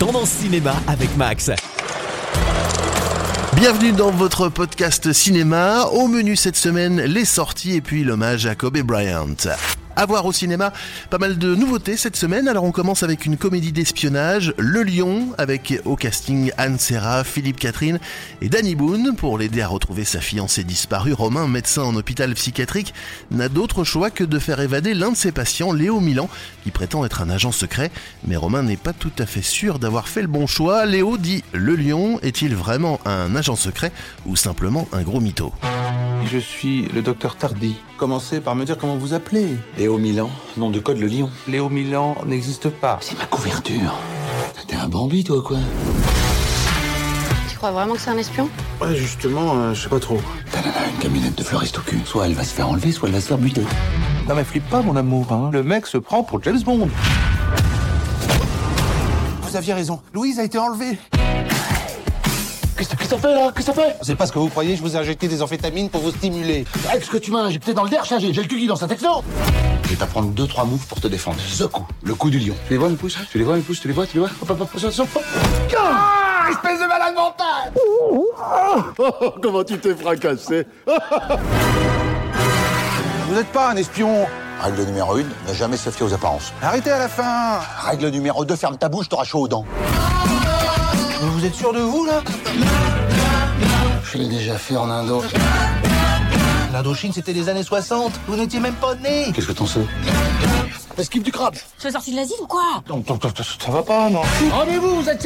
Tendance Cinéma avec Max. Bienvenue dans votre podcast cinéma. Au menu cette semaine, les sorties et puis l'hommage à Kobe Bryant. À voir au cinéma, pas mal de nouveautés cette semaine. Alors on commence avec une comédie d'espionnage, Le Lion, avec au casting Anne Serra, Philippe Catherine et Danny Boone. Pour l'aider à retrouver sa fiancée disparue, Romain, médecin en hôpital psychiatrique, n'a d'autre choix que de faire évader l'un de ses patients, Léo Milan, qui prétend être un agent secret. Mais Romain n'est pas tout à fait sûr d'avoir fait le bon choix. Léo dit Le Lion est-il vraiment un agent secret ou simplement un gros mytho? Je suis le docteur Tardy. Commencez par me dire comment vous appelez. Léo Milan, nom de code le lion. Léo Milan n'existe pas. C'est ma couverture. T'es un Bambi, toi, quoi Tu crois vraiment que c'est un espion? Ouais, justement, euh, je sais pas trop. Tanana, une camionnette de fleuriste au cul. Soit elle va se faire enlever, soit elle va se faire buter. Non mais flippe pas, mon amour. Hein. Le mec se prend pour James Bond. Vous aviez raison. Louise a été enlevée. Qu'est-ce que ça fait, là Qu'est-ce que ça fait C'est pas ce que vous croyez, je vous ai injecté des amphétamines pour vous stimuler. Avec ce que tu m'as injecté dans le derche, là, j'ai le cul qui dans un texto Je vais t'apprendre deux, trois moves pour te défendre. Ce coup, le coup du lion. Tu les vois, mes pouces Tu les vois, mes pouces Tu les vois, tu les vois? Ah Espèce de malade mental Comment tu t'es fracassé Vous n'êtes pas un espion. Règle numéro une, ne jamais se fier aux apparences. Arrêtez à la fin. Règle numéro deux, ferme ta bouche, t'auras chaud aux dents. Vous êtes sûr de vous, là Je l'ai déjà fait en Indo. L'Indochine, c'était les années 60. Vous n'étiez même pas né. Qu'est-ce que t'en sais Esquive du crabe Tu es sorti de l'asile ou quoi? Non, non, non, ça va pas, non. Rendez-vous, vous êtes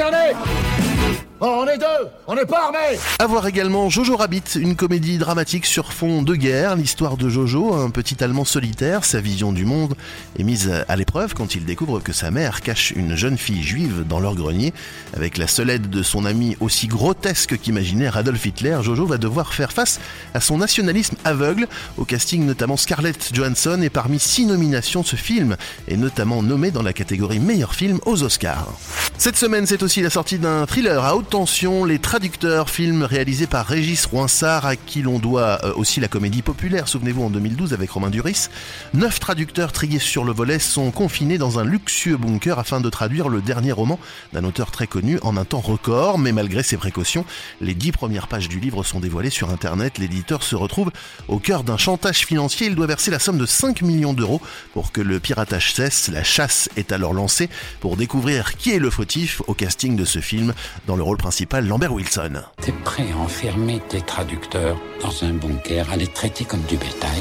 cernés On est deux, on n'est pas armés À voir également Jojo Rabbit, une comédie dramatique sur fond de guerre. L'histoire de Jojo, un petit Allemand solitaire, sa vision du monde est mise à l'épreuve quand il découvre que sa mère cache une jeune fille juive dans leur grenier. Avec la seule aide de son ami aussi grotesque qu'imaginaire Adolf Hitler, Jojo va devoir faire face à son nationalisme aveugle. Au casting notamment Scarlett Johansson et parmi six nominations, ce film est notamment nommé dans la catégorie meilleur film aux Oscars. Cette semaine, c'est aussi la sortie d'un thriller à haute tension, Les Traducteurs, film réalisé par Régis Roinsard, à qui l'on doit euh, aussi la comédie populaire, souvenez-vous, en 2012 avec Romain Duris. Neuf traducteurs triés sur le volet sont confinés dans un luxueux bunker afin de traduire le dernier roman d'un auteur très connu en un temps record, mais malgré ses précautions, les dix premières pages du livre sont dévoilées sur Internet. L'éditeur se retrouve au cœur d'un chantage financier. Il doit verser la somme de 5 millions d'euros pour que le piratage cesse. La chasse est alors lancée pour découvrir qui est le fautif au casting de ce film. Dans le rôle principal, Lambert Wilson. T'es prêt à enfermer tes traducteurs dans un bunker, à les traiter comme du bétail?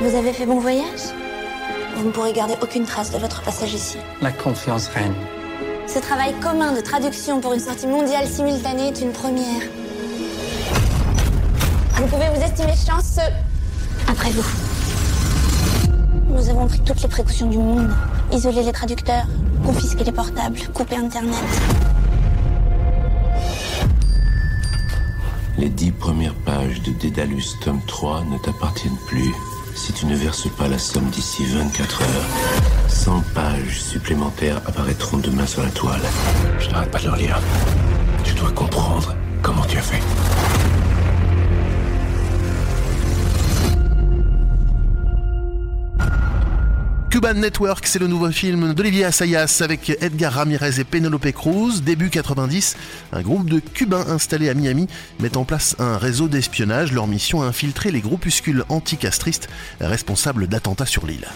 Vous avez fait bon voyage? Vous ne pourrez garder aucune trace de votre passage ici. La confiance règne. Ce travail commun de traduction pour une sortie mondiale simultanée est une première. Vous pouvez vous estimer chanceux. Après vous. Nous avons pris toutes les précautions du monde. Isoler les traducteurs, confisquer les portables, couper Internet. Les dix premières pages de Dédalus tome 3 ne t'appartiennent plus si tu ne verses pas la somme d'ici 24 heures. 100 pages supplémentaires apparaîtront demain sur la toile. Je n'arrête pas de leur lire. Tu dois comprendre Network, c'est le nouveau film d'Olivier Assayas avec Edgar Ramirez et Penelope Cruz. Début 90, un groupe de Cubains installés à Miami met en place un réseau d'espionnage. Leur mission infiltrer les groupuscules anticastristes responsables d'attentats sur l'île.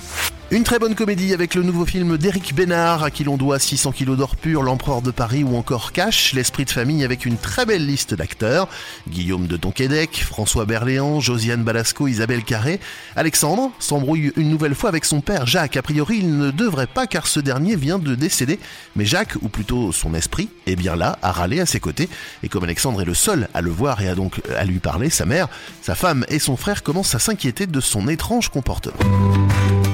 Une très bonne comédie avec le nouveau film d'Éric Bénard, à qui l'on doit 600 kilos d'or pur, L'Empereur de Paris ou encore Cash, l'esprit de famille avec une très belle liste d'acteurs. Guillaume de Tonquédec, François Berléand, Josiane Balasco, Isabelle Carré. Alexandre s'embrouille une nouvelle fois avec son père Jacques. A priori, il ne devrait pas car ce dernier vient de décéder. Mais Jacques, ou plutôt son esprit, est bien là, à râler à ses côtés. Et comme Alexandre est le seul à le voir et à donc à lui parler, sa mère, sa femme et son frère commencent à s'inquiéter de son étrange comportement.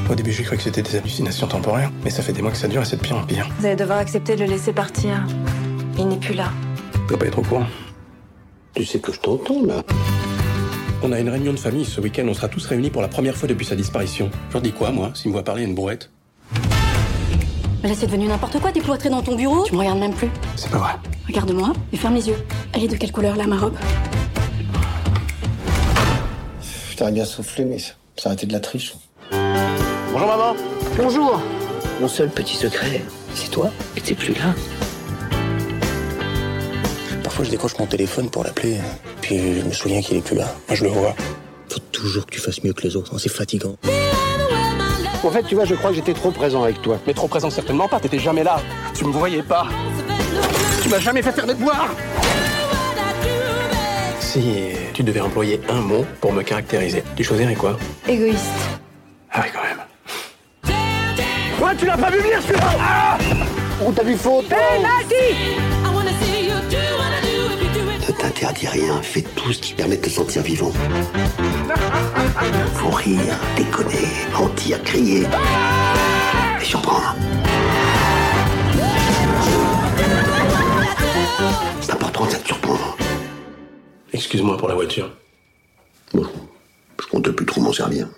Au début, cru que c'était des hallucinations temporaires, mais ça fait des mois que ça dure et c'est de pire en pire. Vous allez devoir accepter de le laisser partir. Il n'est plus là. Tu dois pas être au courant. Tu sais que je t'entends, là. On a une réunion de famille ce week-end, on sera tous réunis pour la première fois depuis sa disparition. Je leur dis quoi, moi, s'ils me voient parler à une brouette Mais là, c'est devenu n'importe quoi, t'es cloîtré dans ton bureau. Tu me regardes même plus. C'est pas vrai. Regarde-moi et ferme les yeux. Elle est de quelle couleur, là, ma robe? Je t'aurais bien soufflé, mais ça, ça aurait été de la triche. Bonjour maman Bonjour Mon seul petit secret, c'est toi, et t'es plus là. Parfois, je décroche mon téléphone pour l'appeler, puis je me souviens qu'il est plus là. Moi, je le vois. Faut toujours que tu fasses mieux que les autres, hein, c'est fatigant. En fait, tu vois, je crois que j'étais trop présent avec toi. Mais trop présent, certainement pas. T'étais jamais là. Tu me voyais pas. Tu m'as jamais fait faire mes devoirs. Si tu devais employer un mot pour me caractériser, tu choisirais quoi? Égoïste. Ah même. Tu l'as pas vu venir celui-là ah Ou t'as vu faute Ne t'interdis rien, fais tout ce qui permet de te sentir vivant. Faut rire, déconner, mentir, crier. Et surprendre. C'est important de te surprendre. Excuse-moi pour la voiture. Bon, je compte plus trop m'en servir.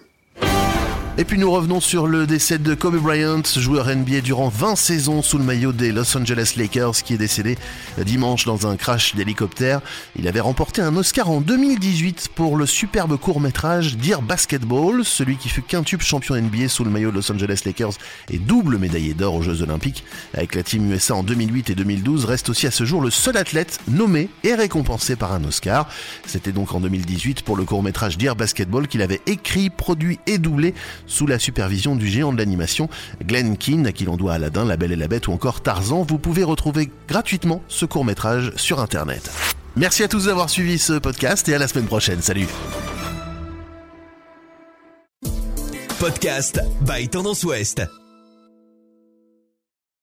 Et puis nous revenons sur le décès de Kobe Bryant, joueur NBA durant 20 saisons sous le maillot des Los Angeles Lakers, qui est décédé dimanche dans un crash d'hélicoptère. Il avait remporté un Oscar en 2018 pour le superbe court-métrage Dear Basketball, celui qui fut quintuple champion NBA sous le maillot de Los Angeles Lakers et double médaillé d'or aux Jeux Olympiques. Avec la team USA en 2008 et 2012, reste aussi à ce jour le seul athlète nommé et récompensé par un Oscar. C'était donc en 2018 pour le court-métrage Dear Basketball qu'il avait écrit, produit et doublé sous la supervision du géant de l'animation Glenn Keane, à qui l'on doit Aladdin, La Belle et la Bête ou encore Tarzan. Vous pouvez retrouver gratuitement ce court métrage sur Internet. Merci à tous d'avoir suivi ce podcast et à la semaine prochaine. Salut Podcast by Tendance Ouest.